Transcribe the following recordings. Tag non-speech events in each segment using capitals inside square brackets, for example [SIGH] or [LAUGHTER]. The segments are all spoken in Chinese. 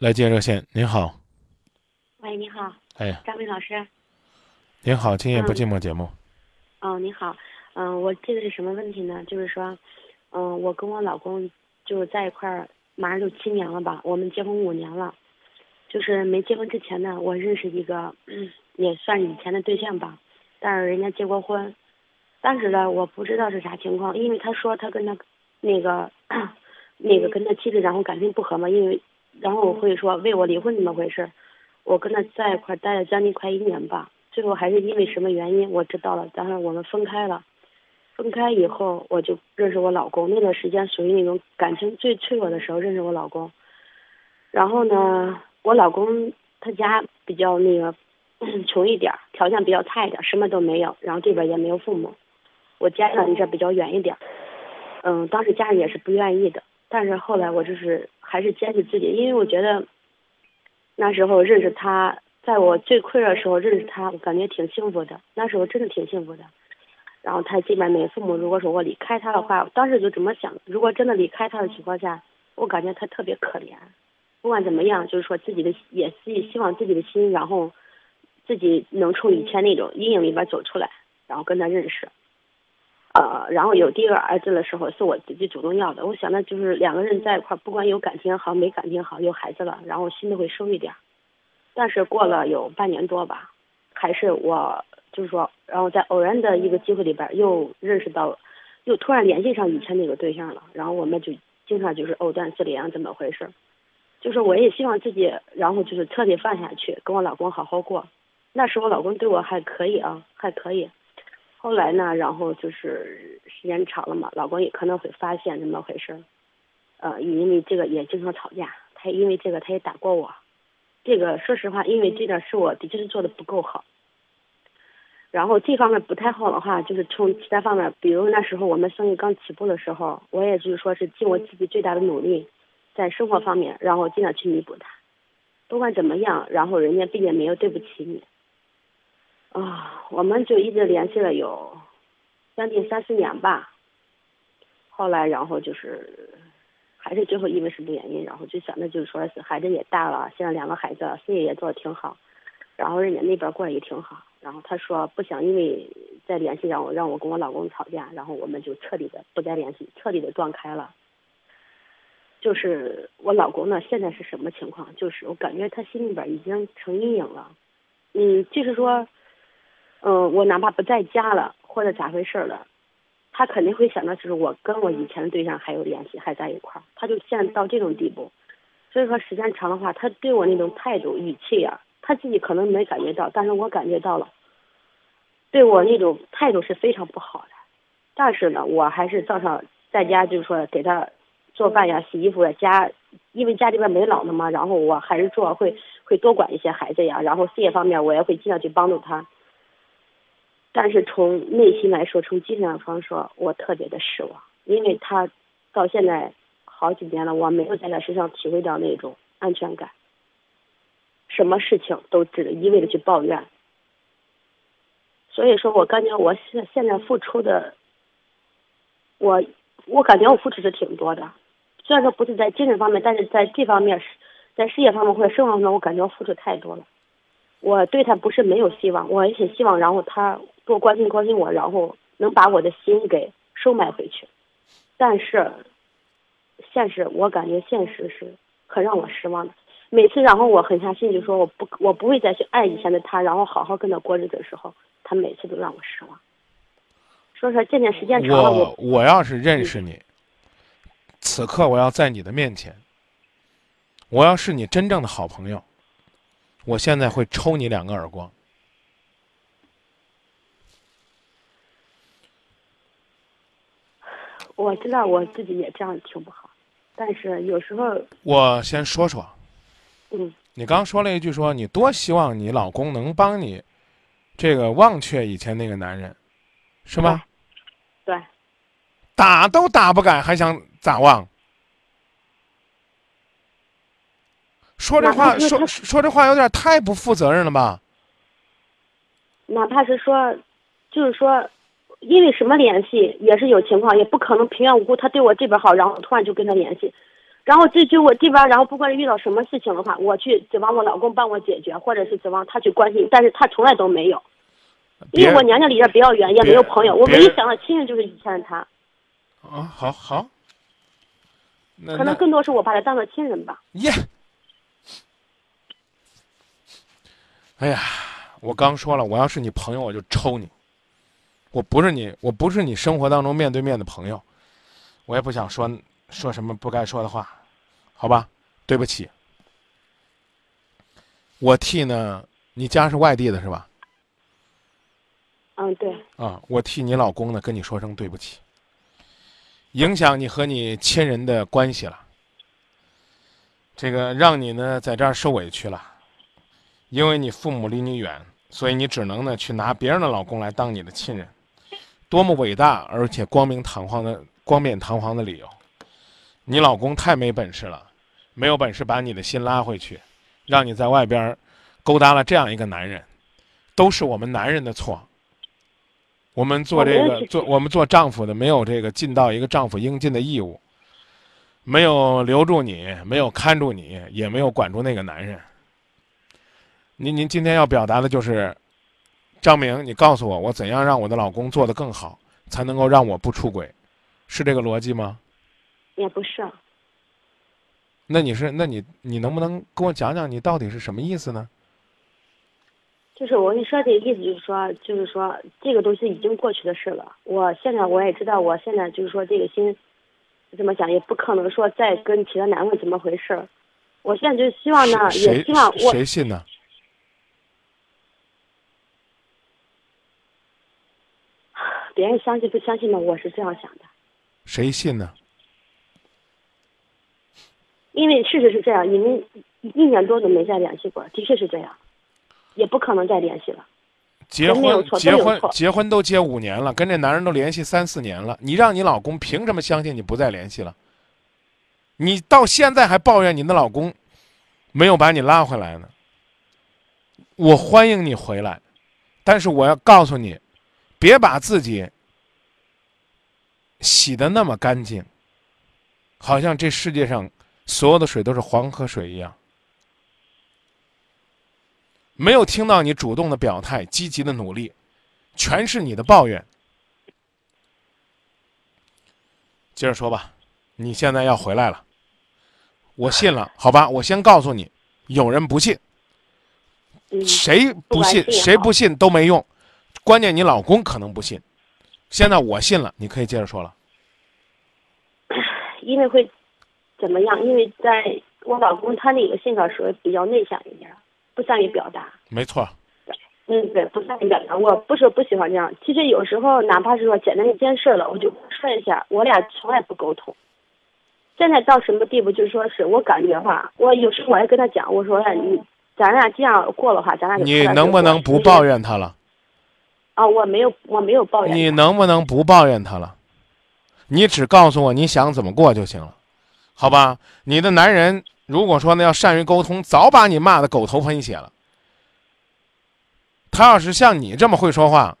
来接热线，您好。喂，你好，哎，张明老师。您好，今夜不寂寞节目。哦，您好，嗯，我这个是什么问题呢？就是说，嗯，我跟我老公就是在一块儿，马上就七年了吧，我们结婚五年了。就是没结婚之前呢，我认识一个，嗯也算以前的对象吧，但是人家结过婚。当时呢，我不知道是啥情况，因为他说他跟他那个 [COUGHS] 那个跟他妻子然后感情不和嘛，因为然后我会说为我离婚怎么回事？我跟他在一块待了将近快一年吧。最后还是因为什么原因我知道了，然后我们分开了。分开以后，我就认识我老公。那段时间属于那种感情最脆弱的时候，认识我老公。然后呢，我老公他家比较那个 [CLEARS THROAT] 穷一点，条件比较差一点，什么都没有。然后这边也没有父母，我家呢离这比较远一点。嗯，当时家人也是不愿意的，但是后来我就是还是坚持自己，因为我觉得那时候认识他。在我最困扰的时候认识他，我感觉挺幸福的。那时候真的挺幸福的。然后他这边没父母，如果说我离开他的话，当时就这么想：如果真的离开他的情况下，我感觉他特别可怜。不管怎么样，就是说自己的也自己希望自己的心，然后自己能从以前那种阴影里边走出来，然后跟他认识。呃，然后有第一个儿子的时候是我自己主动要的。我想的就是两个人在一块，不管有感情好没感情好，有孩子了，然后心都会收一点。但是过了有半年多吧，还是我就是说，然后在偶然的一个机会里边又认识到，又突然联系上以前那个对象了，然后我们就经常就是藕断丝连，怎么回事？就是我也希望自己，然后就是彻底放下去，跟我老公好好过。那时候老公对我还可以啊，还可以。后来呢，然后就是时间长了嘛，老公也可能会发现怎么回事儿，呃，因为这个也经常吵架，他因为这个他也打过我。这个说实话，因为这点是我的确是做的不够好。然后这方面不太好的话，就是从其他方面，比如那时候我们生意刚起步的时候，我也就是说是尽我自己最大的努力，在生活方面，然后尽量去弥补他。不管怎么样，然后人家毕竟没有对不起你。我们就一直联系了有将近三四年吧。后来，然后就是。还是最后因为什么原因，然后就想着就是说是孩子也大了，现在两个孩子事业也做的挺好，然后人家那边过得也挺好，然后他说不想因为再联系让我让我跟我老公吵架，然后我们就彻底的不再联系，彻底的断开了。就是我老公呢，现在是什么情况？就是我感觉他心里边已经成阴影了，嗯，就是说，嗯，我哪怕不在家了或者咋回事了。他肯定会想到，就是我跟我以前的对象还有联系，还在一块儿，他就现在到这种地步。所以说时间长的话，他对我那种态度、语气呀，他自己可能没感觉到，但是我感觉到了，对我那种态度是非常不好的。但是呢，我还是照常在家，就是说给他做饭呀、洗衣服呀，家因为家里边没老的嘛，然后我还是做会会多管一些孩子呀，然后事业方面我也会尽量去帮助他。但是从内心来说，从精神上说，我特别的失望，因为他到现在好几年了，我没有在他身上体会到那种安全感。什么事情都只一味的去抱怨，所以说我感觉我现现在付出的，我我感觉我付出是挺多的，虽然说不是在精神方面，但是在这方面，在事业方面或者生活方面，我感觉我付出太多了。我对他不是没有希望，我也很希望，然后他。多关心关心我，然后能把我的心给收买回去。但是，现实我感觉现实是可让我失望的。每次然后我狠下心就说我不我不会再去爱以前的他，然后好好跟他过日子的时候，他每次都让我失望。说说渐渐时间长了，我我要是认识你，此刻我要在你的面前，我要是你真正的好朋友，我现在会抽你两个耳光。我知道我自己也这样挺不好，但是有时候我先说说，嗯，你刚说了一句说你多希望你老公能帮你，这个忘却以前那个男人，是吗？对。打都打不敢，还想咋忘？说这话说说这话有点太不负责任了吧？哪怕是说，就是说。因为什么联系也是有情况，也不可能平白无故他对我这边好，然后突然就跟他联系，然后这就我这边，然后不管是遇到什么事情的话，我去指望我老公帮我解决，或者是指望他去关心，但是他从来都没有。因为我娘家离这比较远，也没有朋友，我唯一想的亲人就是以前的他。啊，好好。可能更多是我把他当做亲人吧。耶。哎呀，我刚说了，我要是你朋友，我就抽你。我不是你，我不是你生活当中面对面的朋友，我也不想说说什么不该说的话，好吧？对不起。我替呢，你家是外地的是吧？嗯，对。啊，我替你老公呢跟你说声对不起，影响你和你亲人的关系了，这个让你呢在这儿受委屈了，因为你父母离你远，所以你只能呢去拿别人的老公来当你的亲人，多么伟大而且光明堂皇的光冕堂皇的理由，你老公太没本事了，没有本事把你的心拉回去，让你在外边勾搭了这样一个男人，都是我们男人的错。我们做这个做我们做丈夫的没有这个尽到一个丈夫应尽的义务，没有留住你，没有看住你，也没有管住那个男人。您您今天要表达的就是，张明，你告诉我，我怎样让我的老公做得更好，才能够让我不出轨，是这个逻辑吗？也不是。那你是那你你能不能跟我讲讲你到底是什么意思呢？就是我跟你说这个意思，就是说，就是说，这个东西已经过去的事了。我现在我也知道，我现在就是说，这个心怎么讲，也不可能说再跟其他男人怎么回事。我现在就希望呢，也希望我谁信呢？别人相信不相信呢？我是这样想的。谁信呢？因为事实是这样，你们一年多都没再联系过，的确是这样。也不可能再联系了。结婚结婚结婚都结五年了，跟这男人都联系三四年了。你让你老公凭什么相信你不再联系了？你到现在还抱怨你的老公没有把你拉回来呢？我欢迎你回来，但是我要告诉你，别把自己洗的那么干净，好像这世界上所有的水都是黄河水一样。没有听到你主动的表态、积极的努力，全是你的抱怨。接着说吧，你现在要回来了，我信了，好吧？我先告诉你，有人不信，谁不信谁不信都没用，关键你老公可能不信。现在我信了，你可以接着说了。因为会怎么样？因为在我老公他那个性格属于比较内向一点。不善于表达，没错。嗯，对，不善于表达。我不是不喜欢这样，其实有时候哪怕是说简单一件事了，我就说一下。我俩从来不沟通。现在到什么地步？就是说是我感觉话，我有时候我还跟他讲，我说你咱俩这样过的话，咱俩你能不能不抱怨他了？啊，我没有，我没有抱怨。你能不能不抱怨他了？你只告诉我你想怎么过就行了，好吧？你的男人。如果说呢要善于沟通，早把你骂的狗头喷血了。他要是像你这么会说话，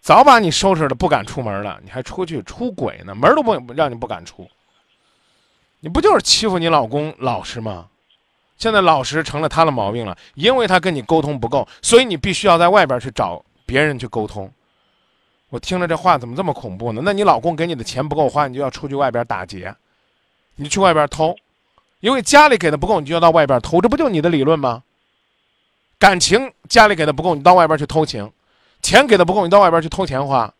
早把你收拾的不敢出门了。你还出去出轨呢，门都不让你不敢出。你不就是欺负你老公老实吗？现在老实成了他的毛病了，因为他跟你沟通不够，所以你必须要在外边去找别人去沟通。我听着这话怎么这么恐怖呢？那你老公给你的钱不够花，你就要出去外边打劫，你去外边偷。因为家里给的不够，你就要到外边偷，这不就你的理论吗？感情家里给的不够，你到外边去偷情；钱给的不够，你到外边去偷钱花。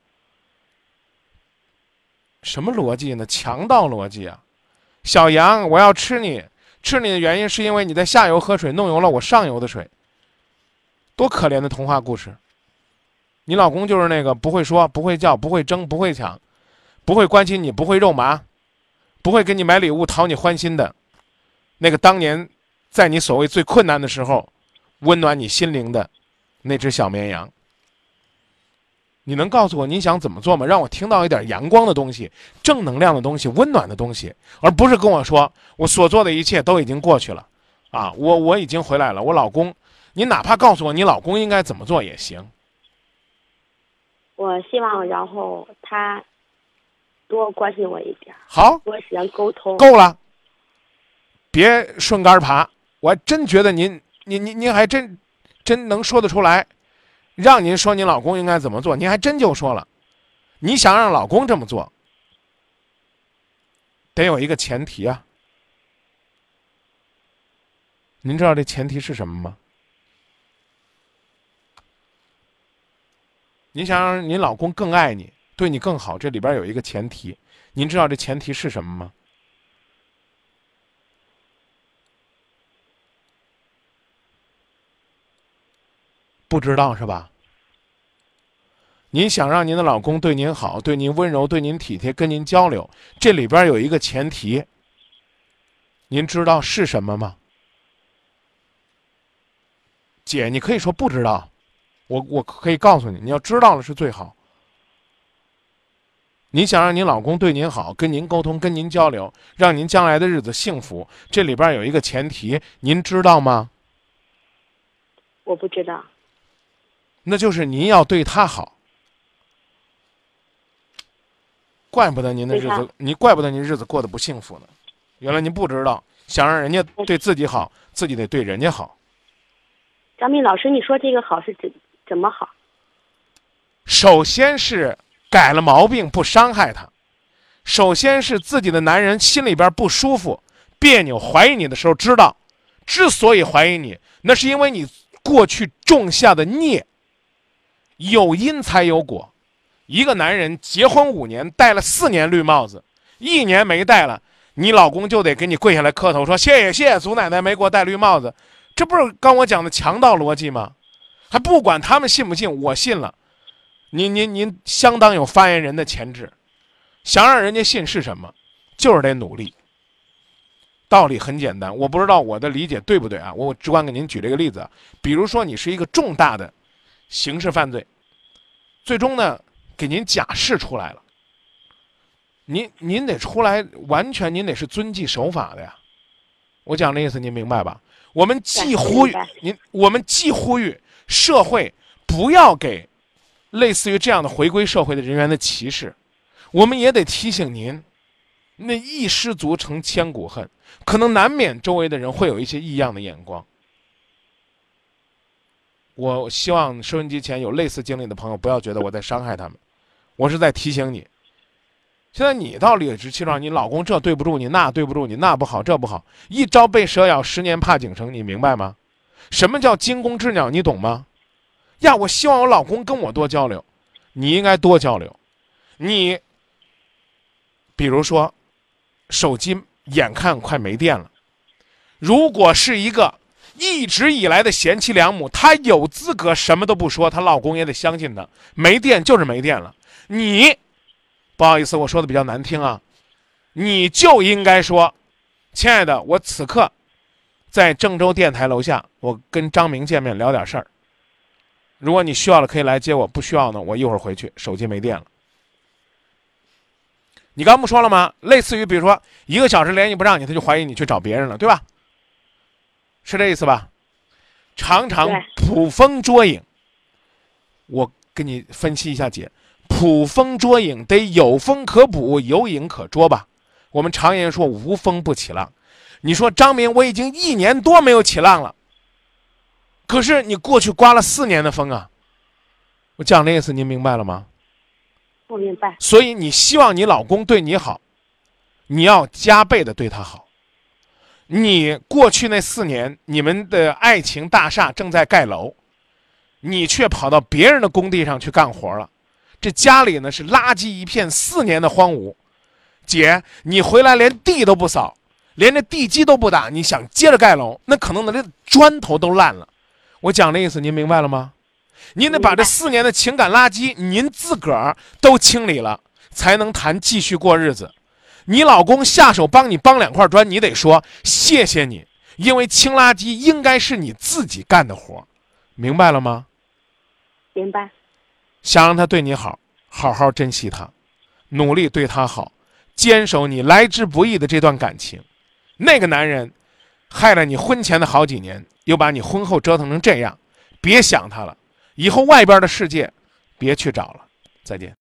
什么逻辑呢？强盗逻辑啊！小杨，我要吃你，吃你的原因是因为你在下游喝水，弄油了我上游的水。多可怜的童话故事！你老公就是那个不会说、不会叫、不会争、不会抢、不会关心你、不会肉麻、不会给你买礼物讨你欢心的。那个当年，在你所谓最困难的时候，温暖你心灵的那只小绵羊，你能告诉我你想怎么做吗？让我听到一点阳光的东西、正能量的东西、温暖的东西，而不是跟我说我所做的一切都已经过去了，啊，我我已经回来了。我老公，你哪怕告诉我你老公应该怎么做也行。我希望，然后他多关心我一点，好，多时间沟通，够了。别顺杆爬。我还真觉得您，您您您还真真能说得出来，让您说您老公应该怎么做，您还真就说了。你想让老公这么做，得有一个前提啊。您知道这前提是什么吗？您想让您老公更爱你，对你更好，这里边有一个前提，您知道这前提是什么吗？不知道是吧？您想让您的老公对您好，对您温柔，对您体贴，跟您交流，这里边有一个前提，您知道是什么吗？姐，你可以说不知道，我我可以告诉你，你要知道了是最好。你想让您老公对您好，跟您沟通，跟您交流，让您将来的日子幸福，这里边有一个前提，您知道吗？我不知道。那就是您要对他好。怪不得您的日子，你怪不得您日子过得不幸福呢。原来您不知道，想让人家对自己好，自己得对人家好。张明老师，你说这个好是怎怎么好？首先是改了毛病，不伤害他；首先是自己的男人心里边不舒服、别扭、怀疑你的时候，知道，之所以怀疑你，那是因为你过去种下的孽。有因才有果。一个男人结婚五年，戴了四年绿帽子，一年没戴了，你老公就得给你跪下来磕头，说谢谢谢谢祖奶奶没给我戴绿帽子，这不是刚我讲的强盗逻辑吗？还不管他们信不信，我信了。您您您相当有发言人的潜质，想让人家信是什么？就是得努力。道理很简单，我不知道我的理解对不对啊？我只管给您举这个例子，比如说你是一个重大的刑事犯罪，最终呢？给您假释出来了，您您得出来，完全您得是遵纪守法的呀。我讲的意思您明白吧？我们既呼吁您，我们既呼吁社会不要给类似于这样的回归社会的人员的歧视，我们也得提醒您，那一失足成千古恨，可能难免周围的人会有一些异样的眼光。我希望收音机前有类似经历的朋友不要觉得我在伤害他们。我是在提醒你，现在你倒理直气壮，你老公这对不住你，那对不住你，那不好，这不好，一朝被蛇咬，十年怕井绳，你明白吗？什么叫惊弓之鸟？你懂吗？呀，我希望我老公跟我多交流，你应该多交流。你，比如说，手机眼看快没电了，如果是一个一直以来的贤妻良母，她有资格什么都不说，她老公也得相信她，没电就是没电了。你，不好意思，我说的比较难听啊，你就应该说，亲爱的，我此刻在郑州电台楼下，我跟张明见面聊点事儿。如果你需要了，可以来接我；不需要呢，我一会儿回去，手机没电了。你刚不说了吗？类似于，比如说一个小时联系不上你，他就怀疑你去找别人了，对吧？是这意思吧？常常捕风捉影。我跟你分析一下，姐。捕风捉影得有风可捕，有影可捉吧。我们常言说无风不起浪。你说张明，我已经一年多没有起浪了。可是你过去刮了四年的风啊。我讲的意思您明白了吗？不明白。所以你希望你老公对你好，你要加倍的对他好。你过去那四年，你们的爱情大厦正在盖楼，你却跑到别人的工地上去干活了。这家里呢是垃圾一片，四年的荒芜。姐，你回来连地都不扫，连这地基都不打，你想接着盖楼，那可能那这砖头都烂了。我讲的意思您明白了吗？您得把这四年的情感垃圾您自个儿都清理了，才能谈继续过日子。你老公下手帮你帮两块砖，你得说谢谢你，因为清垃圾应该是你自己干的活，明白了吗？明白。想让他对你好，好好珍惜他，努力对他好，坚守你来之不易的这段感情。那个男人害了你婚前的好几年，又把你婚后折腾成这样，别想他了。以后外边的世界，别去找了。再见。